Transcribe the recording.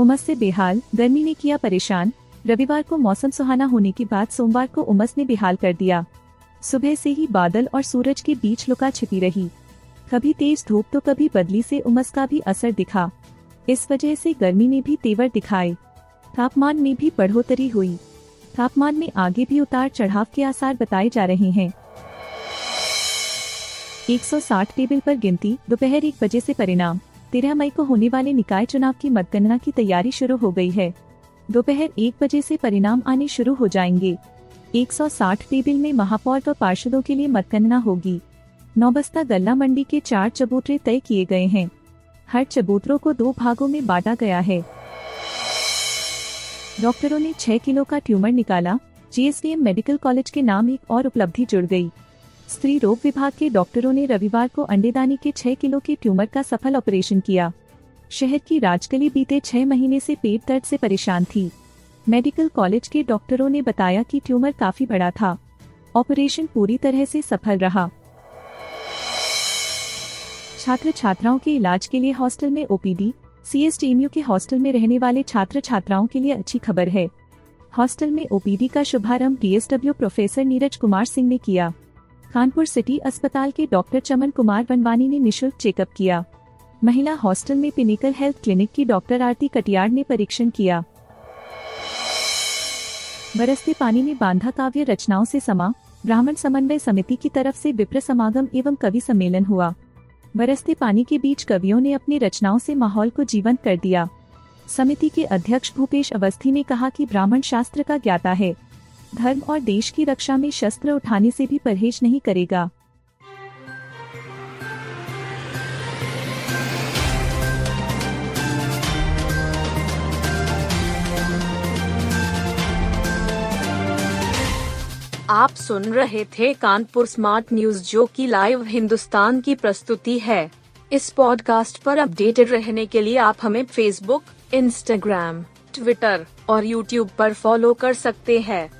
उमस से बेहाल, गर्मी ने किया परेशान। रविवार को मौसम सुहाना होने के बाद सोमवार को उमस ने बेहाल कर दिया। सुबह से ही बादल और सूरज के बीच लुका छिपी रही। कभी तेज धूप तो कभी बदली से उमस का भी असर दिखा। इस वजह से गर्मी ने भी तेवर दिखाए। तापमान में भी बढ़ोतरी हुई। तापमान में आगे भी उतार चढ़ाव के आसार बताए जा रहे हैं। 160 टेबल पर गिनती, दोपहर एक बजे से परिणाम। तेरह मई को होने वाले निकाय चुनाव की मतगणना की तैयारी शुरू हो गई है। दोपहर एक बजे से परिणाम आने शुरू हो जाएँगे। 160 टेबल में महापौर व पार्षदों के लिए मतगणना होगी। नौबस्ता गल्ला मंडी के चार चबूतरे तय किए गए हैं। हर चबूतरों को दो भागों में बांटा गया है। डॉक्टरों ने छह किलो का ट्यूमर निकाला। जीएसडीएम मेडिकल कॉलेज के नाम एक और उपलब्धि जुड़ गई। स्त्री रोग विभाग के डॉक्टरों ने रविवार को अंडेदानी के छह किलो के ट्यूमर का सफल ऑपरेशन किया। शहर की राजकली बीते छह महीने से पेट दर्द से परेशान थी। मेडिकल कॉलेज के डॉक्टरों ने बताया कि ट्यूमर काफ़ी बड़ा था। ऑपरेशन पूरी तरह से सफल रहा। छात्र छात्राओं के इलाज के लिए हॉस्टल में ओपीडी, सीएसटीएमयू के हॉस्टल में रहने वाले छात्र छात्राओं के लिए अच्छी खबर है। हॉस्टल में ओपीडी का शुभारंभ डीएसडब्ल्यू प्रोफेसर नीरज कुमार सिंह ने किया। कानपुर सिटी अस्पताल के डॉक्टर चमन कुमार वनवानी ने निशुल्क चेकअप किया। महिला हॉस्टल में पिनिकल हेल्थ क्लिनिक की डॉक्टर आरती कटियार ने परीक्षण किया। बरसते पानी में बांधा काव्य रचनाओं से समा, ब्राह्मण समन्वय समिति की तरफ़ से विप्र समागम एवं कवि सम्मेलन हुआ। बरसते पानी के बीच कवियों ने अपनी रचनाओं से माहौल को जीवंत कर दिया। समिति के अध्यक्ष भूपेश अवस्थी ने कहा कि ब्राह्मण शास्त्र का ज्ञाता है। धर्म और देश की रक्षा में शस्त्र उठाने से भी परहेज नहीं करेगा। आप सुन रहे थे कानपुर स्मार्ट न्यूज़, जो की लाइव हिंदुस्तान की प्रस्तुति है। इस पॉडकास्ट पर अपडेटेड रहने के लिए आप हमें फेसबुक इंस्टाग्राम ट्विटर और यूट्यूब पर फॉलो कर सकते हैं।